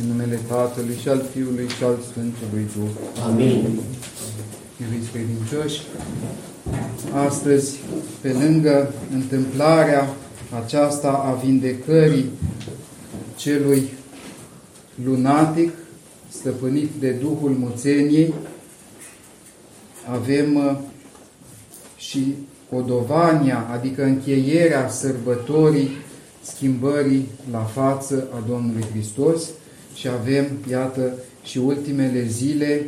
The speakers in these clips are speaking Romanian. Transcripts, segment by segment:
În numele Tatălui și al Fiului și al Sfântului Duh. Amin. Iubiți credincioși, astăzi, pe lângă întâmplarea aceasta a vindecării celui lunatic, stăpânit de Duhul Muțeniei, avem uh, și Codovania, adică încheierea sărbătorii schimbării la față a Domnului Hristos și avem, iată, și ultimele zile,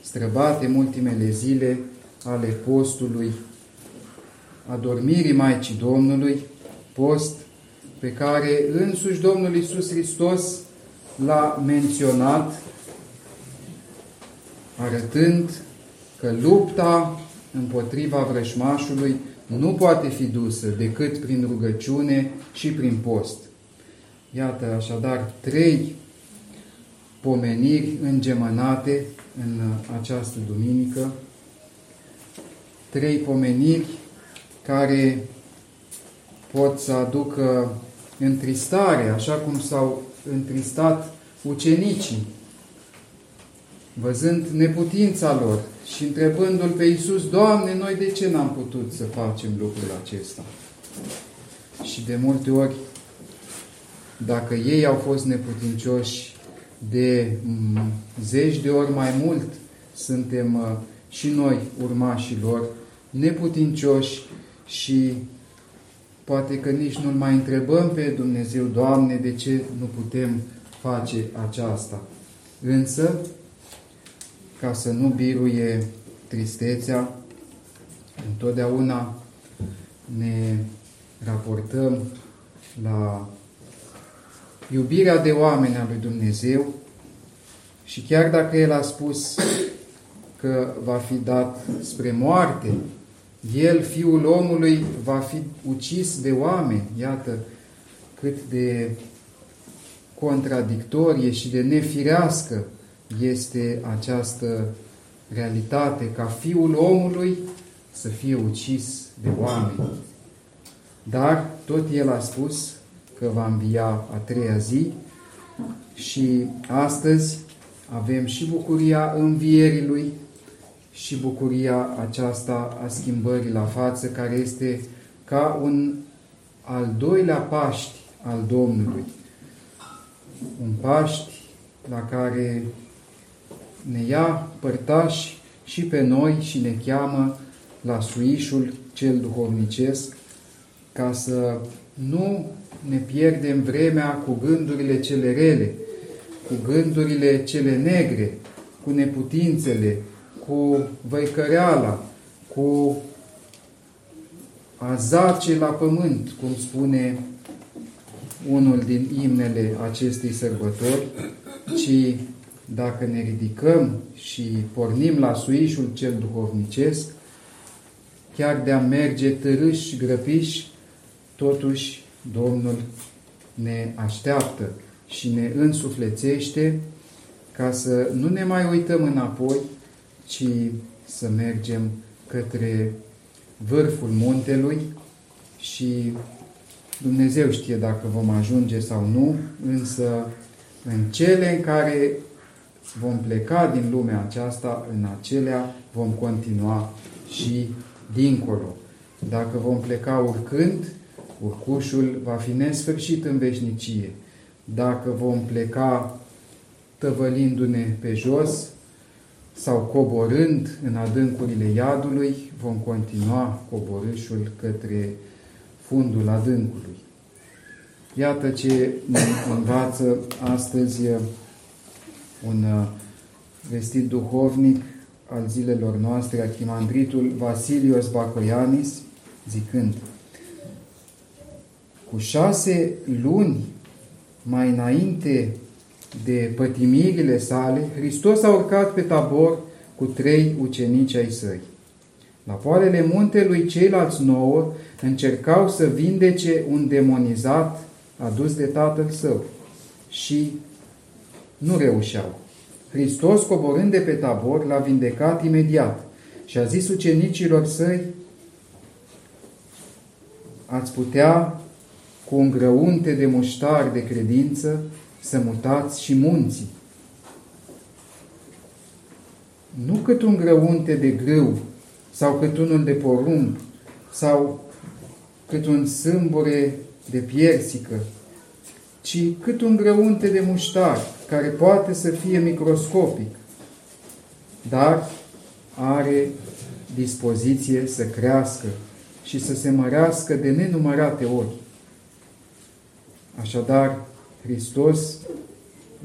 străbate ultimele zile ale postului adormirii Maicii Domnului, post pe care însuși Domnul Iisus Hristos l-a menționat, arătând că lupta împotriva vrășmașului nu poate fi dusă decât prin rugăciune și prin post. Iată așadar trei pomeniri îngemănate în această duminică, trei pomeniri care pot să aducă întristare, așa cum s-au întristat ucenicii, văzând neputința lor și întrebându-L pe Iisus, Doamne, noi de ce n-am putut să facem lucrul acesta? Și de multe ori, dacă ei au fost neputincioși, de zeci de ori mai mult suntem uh, și noi urmașii lor, neputincioși și poate că nici nu-L mai întrebăm pe Dumnezeu, Doamne, de ce nu putem face aceasta. Însă, ca să nu biruie tristețea, întotdeauna ne raportăm la iubirea de oameni a lui Dumnezeu și chiar dacă El a spus că va fi dat spre moarte, El, Fiul omului, va fi ucis de oameni. Iată cât de contradictorie și de nefirească este această realitate, ca Fiul omului să fie ucis de oameni. Dar tot El a spus că va învia a treia zi și astăzi avem și bucuria învierii Lui și bucuria aceasta a schimbării la față, care este ca un al doilea Paști al Domnului. Un Paști la care ne ia părtași și pe noi și ne cheamă la suișul cel duhovnicesc, ca să nu ne pierdem vremea cu gândurile cele rele, cu gândurile cele negre, cu neputințele, cu văicăreala, cu a zace la pământ, cum spune unul din imnele acestei sărbători, ci dacă ne ridicăm și pornim la suișul cel duhovnicesc, chiar de a merge târâși și grăpiși, totuși Domnul ne așteaptă și ne însuflețește ca să nu ne mai uităm înapoi, ci să mergem către vârful muntelui și Dumnezeu știe dacă vom ajunge sau nu, însă în cele în care vom pleca din lumea aceasta, în acelea vom continua și dincolo. Dacă vom pleca urcând, urcușul va fi nesfârșit în veșnicie. Dacă vom pleca tăvălindu-ne pe jos sau coborând în adâncurile iadului, vom continua coborâșul către fundul adâncului. Iată ce ne învață astăzi un uh, vestit duhovnic al zilelor noastre, arhimandritul Vasilios Bacoianis, zicând Cu șase luni mai înainte de pătimirile sale, Hristos a urcat pe tabor cu trei ucenici ai săi. La poalele muntelui ceilalți nouă încercau să vindece un demonizat adus de tatăl său și nu reușeau. Hristos, coborând de pe tabor, l-a vindecat imediat și a zis ucenicilor săi, ați putea, cu un grăunte de muștar de credință, să mutați și munții. Nu cât un grăunte de grâu sau cât unul de porumb sau cât un sâmbure de piersică, ci cât un grăunte de muștar, care poate să fie microscopic, dar are dispoziție să crească și să se mărească de nenumărate ori. Așadar, Hristos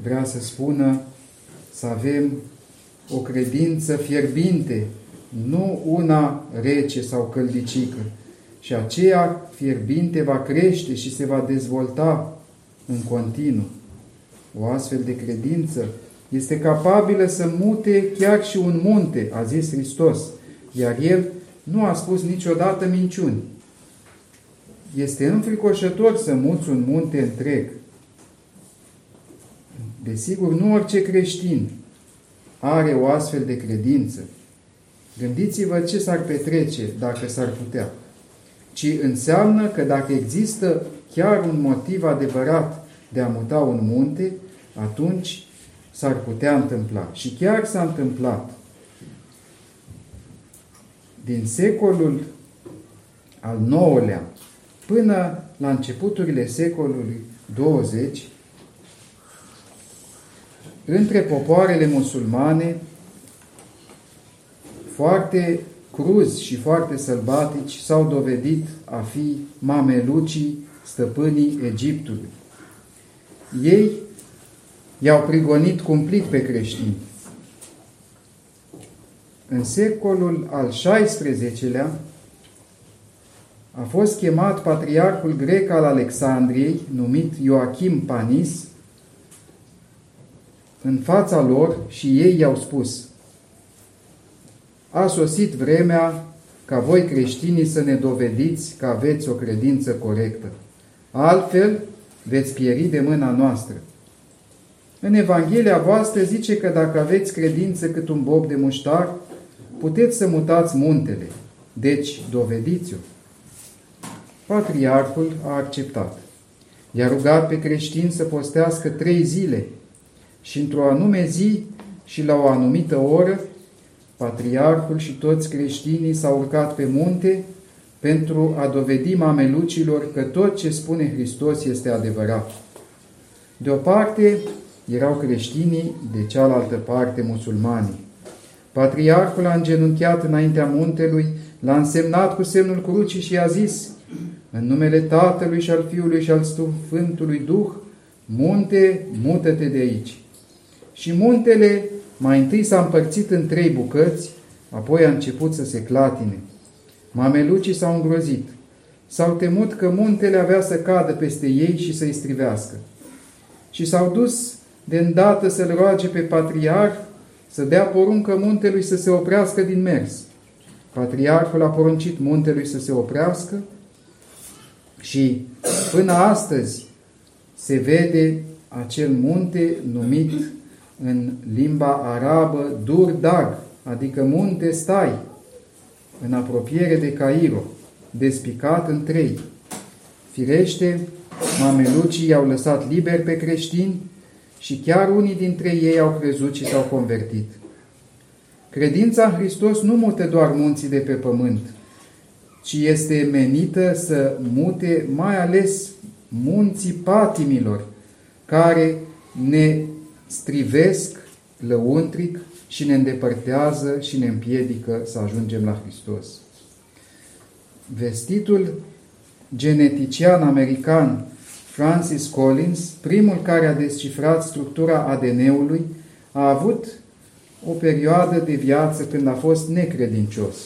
vrea să spună să avem o credință fierbinte, nu una rece sau căldicică. Și aceea fierbinte va crește și se va dezvolta în continuu. O astfel de credință este capabilă să mute chiar și un munte, a zis Hristos, iar El nu a spus niciodată minciuni. Este înfricoșător să muți un munte întreg. Desigur, nu orice creștin are o astfel de credință. Gândiți-vă ce s-ar petrece dacă s-ar putea. Ci înseamnă că dacă există chiar un motiv adevărat de a muta un munte, atunci s-ar putea întâmpla. Și chiar s-a întâmplat. Din secolul al IX-lea până la începuturile secolului 20, între popoarele musulmane, foarte cruzi și foarte sălbatici s-au dovedit a fi mamelucii stăpânii Egiptului. Ei i-au prigonit cumplit pe creștini. În secolul al XVI-lea a fost chemat patriarhul grec al Alexandriei, numit Ioachim Panis, în fața lor și ei i-au spus A sosit vremea ca voi creștinii să ne dovediți că aveți o credință corectă. Altfel veți pieri de mâna noastră. În Evanghelia voastră zice că dacă aveți credință cât un bob de muștar, puteți să mutați muntele. Deci, dovediți-o. Patriarhul a acceptat. I-a rugat pe creștini să postească trei zile și într-o anume zi și la o anumită oră, patriarhul și toți creștinii s-au urcat pe munte pentru a dovedi mamelucilor că tot ce spune Hristos este adevărat. De o parte erau creștinii, de cealaltă parte musulmanii. Patriarhul a îngenunchiat înaintea muntelui, l-a însemnat cu semnul crucii și a zis, în numele Tatălui și al Fiului și al Sfântului Duh, munte, mută-te de aici. Și muntele mai întâi s-a împărțit în trei bucăți, apoi a început să se clatine. Mamelucii s-au îngrozit. S-au temut că muntele avea să cadă peste ei și să-i strivească. Și s-au dus de îndată să-l roage pe patriarh să dea poruncă muntelui să se oprească din mers. Patriarhul a poruncit muntelui să se oprească și până astăzi se vede acel munte numit în limba arabă Durdag, adică munte stai, în apropiere de Cairo, despicat în trei. Firește, mamelucii i-au lăsat liber pe creștini și chiar unii dintre ei au crezut și s-au convertit. Credința în Hristos nu mută doar munții de pe pământ, ci este menită să mute mai ales munții patimilor, care ne strivesc lăuntric și ne îndepărtează și ne împiedică să ajungem la Hristos. Vestitul genetician american Francis Collins, primul care a descifrat structura ADN-ului, a avut o perioadă de viață când a fost necredincios.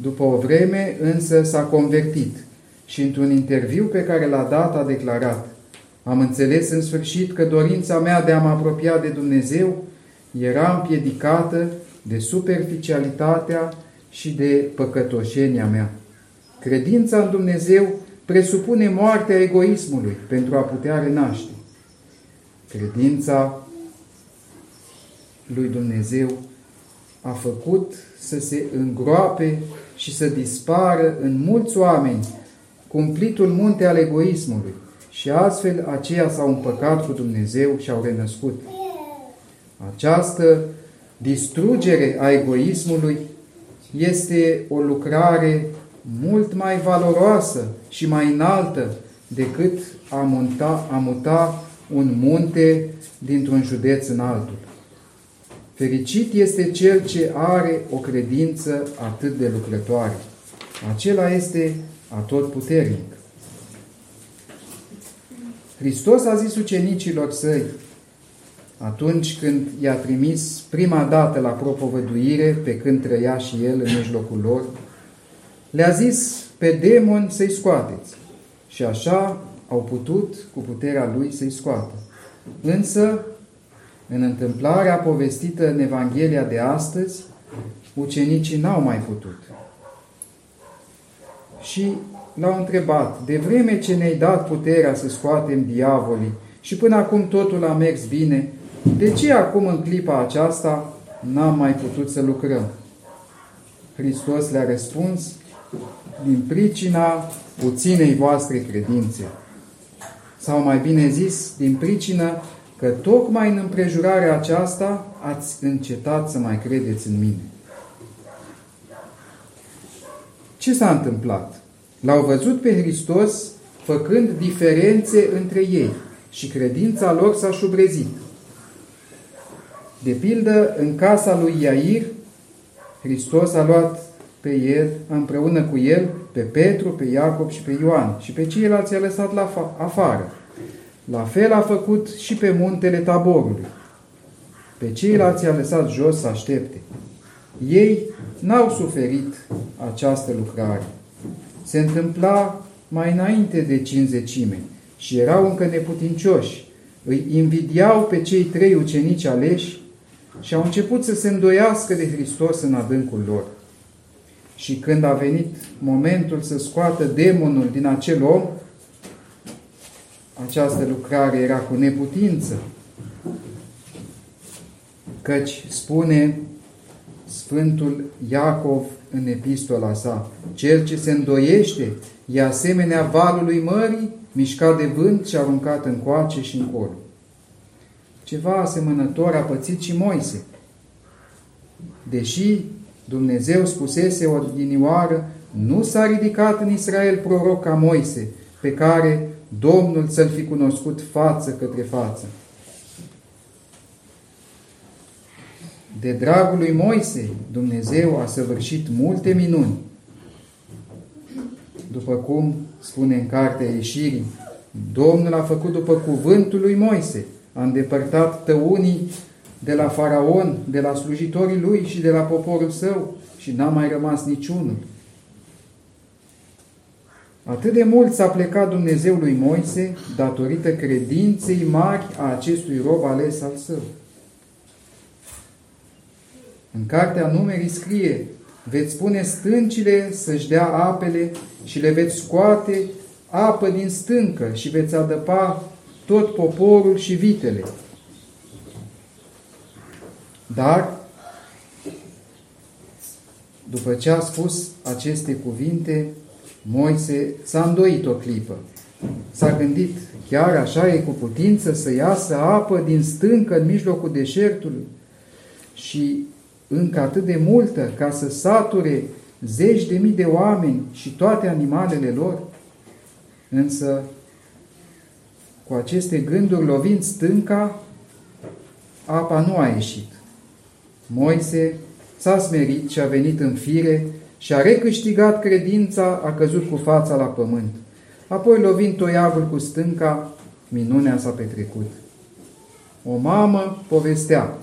După o vreme însă s-a convertit și într-un interviu pe care l-a dat a declarat Am înțeles în sfârșit că dorința mea de a mă apropia de Dumnezeu era împiedicată de superficialitatea și de păcătoșenia mea. Credința în Dumnezeu presupune moartea egoismului pentru a putea renaște. Credința lui Dumnezeu a făcut să se îngroape și să dispară în mulți oameni cumplitul munte al egoismului și astfel aceia s-au împăcat cu Dumnezeu și au renăscut. Această distrugere a egoismului este o lucrare mult mai valoroasă și mai înaltă decât a, munta, a muta un munte dintr-un județ în altul. Fericit este cel ce are o credință atât de lucrătoare. Acela este atotputernic. Hristos a zis ucenicilor săi, atunci când i-a trimis prima dată la propovăduire, pe când trăia și el în mijlocul lor, le-a zis pe demoni să-i scoateți. Și așa au putut cu puterea lui să-i scoată. Însă, în întâmplarea povestită în Evanghelia de astăzi, ucenicii n-au mai putut. Și l-au întrebat, de vreme ce ne-ai dat puterea să scoatem diavolii și până acum totul a mers bine, de ce acum în clipa aceasta n-am mai putut să lucrăm? Hristos le-a răspuns, din pricina puținei voastre credințe. Sau mai bine zis, din pricină că tocmai în împrejurarea aceasta ați încetat să mai credeți în mine. Ce s-a întâmplat? L-au văzut pe Hristos făcând diferențe între ei și credința lor s-a șubrezit. De pildă, în casa lui Iair, Hristos a luat pe el, împreună cu el, pe Petru, pe Iacob și pe Ioan și pe ceilalți i-a lăsat la afară. La fel a făcut și pe muntele taborului. Pe ceilalți i-a lăsat jos să aștepte. Ei n-au suferit această lucrare. Se întâmpla mai înainte de cinzecime și erau încă neputincioși. Îi invidiau pe cei trei ucenici aleși și au început să se îndoiască de Hristos în adâncul lor. Și când a venit momentul să scoată demonul din acel om, această lucrare era cu neputință. Căci spune Sfântul Iacov în epistola sa, cel ce se îndoiește e asemenea valului mării, mișcat de vânt și aruncat în coace și încolo. Ceva asemănător a pățit și Moise. Deși Dumnezeu spusese odinioară, nu s-a ridicat în Israel proroc ca Moise, pe care Domnul să-l fi cunoscut față către față. De dragul lui Moise, Dumnezeu a săvârșit multe minuni. După cum spune în cartea ieșirii, Domnul a făcut după cuvântul lui Moise, a îndepărtat tăunii de la faraon, de la slujitorii lui și de la poporul său și n-a mai rămas niciunul. Atât de mult s-a plecat Dumnezeu lui Moise datorită credinței mari a acestui rob ales al său. În cartea numerii scrie, veți pune stâncile să-și dea apele și le veți scoate apă din stâncă și veți adăpa tot poporul și vitele. Dar, după ce a spus aceste cuvinte, Moise s-a îndoit o clipă. S-a gândit, chiar așa e cu putință să iasă apă din stâncă în mijlocul deșertului și încă atât de multă ca să sature zeci de mii de oameni și toate animalele lor? Însă, cu aceste gânduri lovind stânca, apa nu a ieșit. Moise s-a smerit și a venit în fire și a recâștigat credința, a căzut cu fața la pământ. Apoi, lovind toiagul cu stânca, minunea s-a petrecut. O mamă povestea,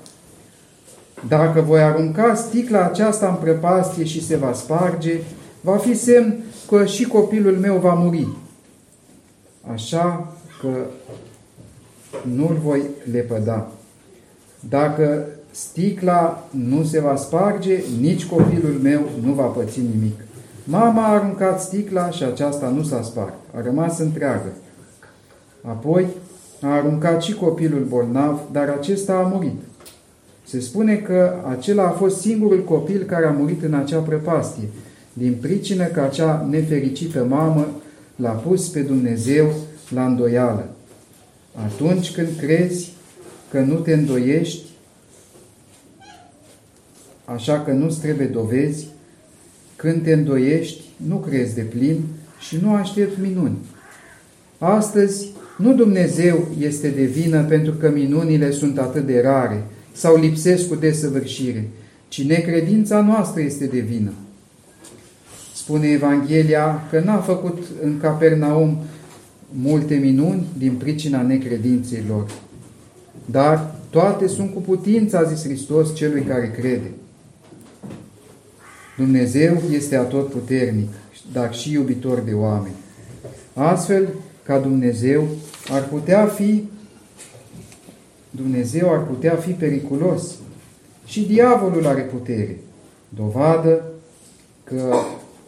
dacă voi arunca sticla aceasta în prăpastie și se va sparge, va fi semn că și copilul meu va muri. Așa că nu-l voi lepăda. Dacă sticla nu se va sparge, nici copilul meu nu va păți nimic. Mama a aruncat sticla și aceasta nu s-a spart, a rămas întreagă. Apoi a aruncat și copilul bolnav, dar acesta a murit. Se spune că acela a fost singurul copil care a murit în acea prăpastie, din pricină că acea nefericită mamă l-a pus pe Dumnezeu la îndoială. Atunci când crezi că nu te îndoiești, așa că nu-ți trebuie dovezi, când te îndoiești, nu crezi de plin și nu aștepți minuni. Astăzi, nu Dumnezeu este de vină pentru că minunile sunt atât de rare sau lipsesc cu desăvârșire, ci necredința noastră este de vină. Spune Evanghelia că n-a făcut în Capernaum multe minuni din pricina necredinței lor. Dar toate sunt cu putință, a zis Hristos, celui care crede. Dumnezeu este atotputernic, dar și iubitor de oameni. Astfel, ca Dumnezeu ar putea fi Dumnezeu ar putea fi periculos și diavolul are putere. Dovadă că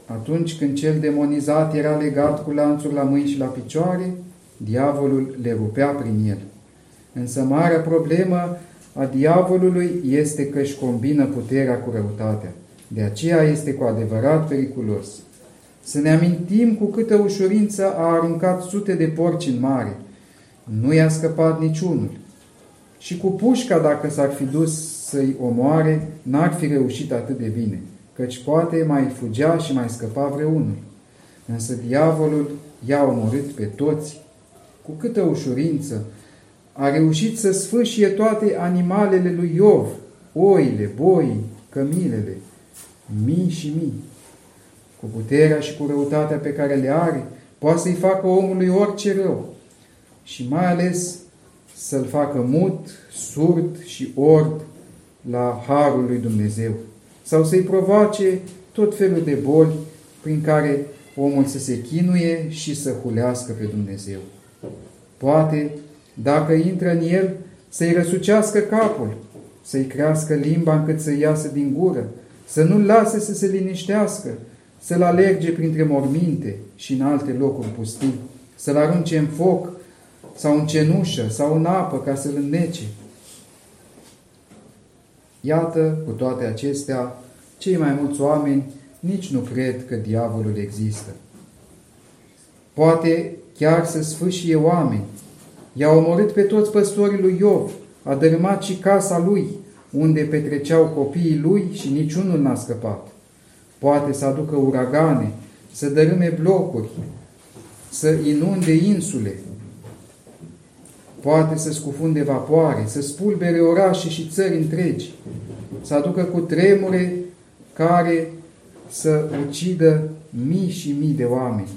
atunci când cel demonizat era legat cu lanțuri la mâini și la picioare, diavolul le rupea prin el. Însă marea problemă a diavolului este că își combină puterea cu răutatea. De aceea este cu adevărat periculos. Să ne amintim cu câtă ușurință a aruncat sute de porci în mare. Nu i-a scăpat niciunul. Și cu pușca, dacă s-ar fi dus să-i omoare, n-ar fi reușit atât de bine, căci poate mai fugea și mai scăpa vreunul. Însă diavolul i-a omorât pe toți. Cu câtă ușurință a reușit să sfâșie toate animalele lui Iov, oile, boii, cămilele, mii și mii. Cu puterea și cu răutatea pe care le are, poate să-i facă omului orice rău și mai ales să-l facă mut, surd și orb la harul lui Dumnezeu sau să-i provoace tot felul de boli prin care omul să se chinuie și să hulească pe Dumnezeu. Poate, dacă intră în el, să-i răsucească capul, să-i crească limba încât să iasă din gură, să nu-l lase să se liniștească, să-l alerge printre morminte și în alte locuri pustii, să-l arunce în foc sau în cenușă sau în apă ca să-l înnece. Iată, cu toate acestea, cei mai mulți oameni nici nu cred că diavolul există. Poate chiar să sfâșie oameni. I-a omorât pe toți păstorii lui Iov, a dărâmat și casa lui, unde petreceau copiii lui și niciunul n-a scăpat. Poate să aducă uragane, să dărâme blocuri, să inunde insule, poate să scufunde vapoare, să spulbere orașe și țări întregi, să aducă cu tremure care să ucidă mii și mii de oameni.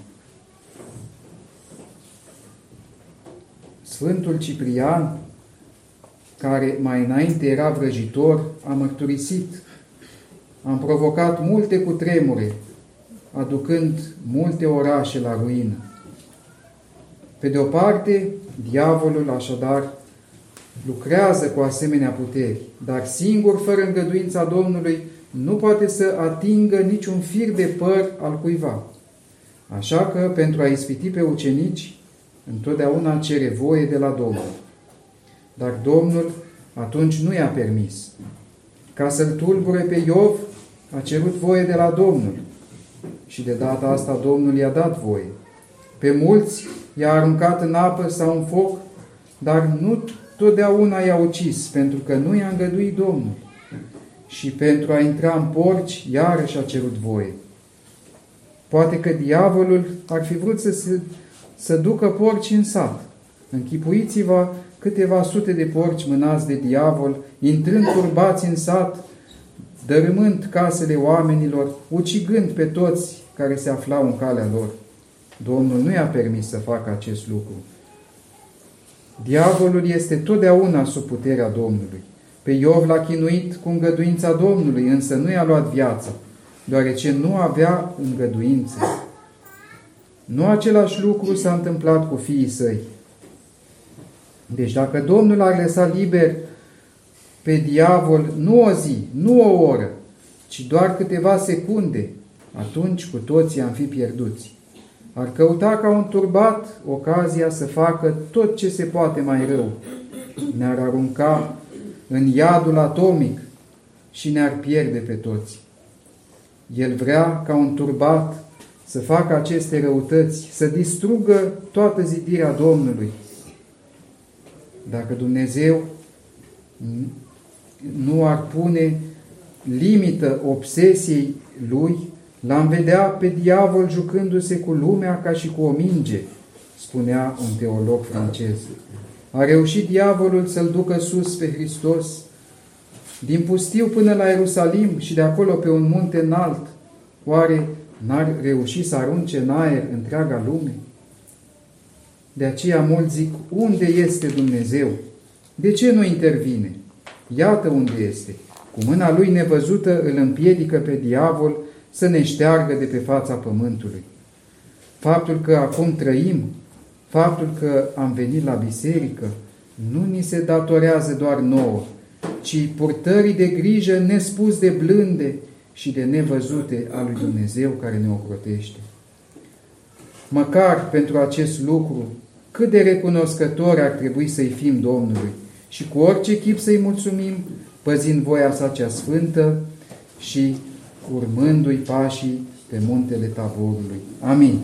Sfântul Ciprian care mai înainte era vrăjitor, a mărturisit. Am provocat multe cutremure, aducând multe orașe la ruină. Pe de o parte, diavolul așadar lucrează cu asemenea puteri, dar singur, fără îngăduința Domnului, nu poate să atingă niciun fir de păr al cuiva. Așa că, pentru a ispiti pe ucenici, întotdeauna cere voie de la Domnul. Dar Domnul atunci nu i-a permis. Ca să-l tulbure pe Iov, a cerut voie de la Domnul. Și de data asta Domnul i-a dat voie. Pe mulți i-a aruncat în apă sau în foc, dar nu totdeauna i-a ucis, pentru că nu i-a îngăduit Domnul. Și pentru a intra în porci, iarăși a cerut voie. Poate că diavolul ar fi vrut să, se, să ducă porci în sat. Închipuiți-vă câteva sute de porci mânați de diavol, intrând turbați în sat, dărâmând casele oamenilor, ucigând pe toți care se aflau în calea lor. Domnul nu i-a permis să facă acest lucru. Diavolul este totdeauna sub puterea Domnului. Pe Iov l-a chinuit cu îngăduința Domnului, însă nu i-a luat viața, deoarece nu avea îngăduință. Nu același lucru s-a întâmplat cu fiii săi. Deci dacă Domnul ar lăsa liber pe diavol nu o zi, nu o oră, ci doar câteva secunde, atunci cu toții am fi pierduți. Ar căuta ca un turbat ocazia să facă tot ce se poate mai rău. Ne-ar arunca în iadul atomic și ne-ar pierde pe toți. El vrea ca un turbat să facă aceste răutăți, să distrugă toată zidirea Domnului. Dacă Dumnezeu nu ar pune limită obsesiei lui, l-am vedea pe diavol jucându-se cu lumea ca și cu o minge, spunea un teolog francez. A reușit diavolul să-l ducă sus pe Hristos, din pustiu până la Ierusalim și de acolo pe un munte înalt. Oare n-ar reuși să arunce în aer întreaga lume? De aceea mulți zic, unde este Dumnezeu? De ce nu intervine? Iată unde este. Cu mâna lui nevăzută îl împiedică pe diavol să ne șteargă de pe fața pământului. Faptul că acum trăim, faptul că am venit la biserică, nu ni se datorează doar nouă, ci purtării de grijă nespus de blânde și de nevăzute a lui Dumnezeu care ne ocrotește. Măcar pentru acest lucru, cât de recunoscători ar trebui să-i fim Domnului și cu orice chip să-i mulțumim, păzind voia sa cea sfântă și urmându-i pașii pe muntele taborului. Amin.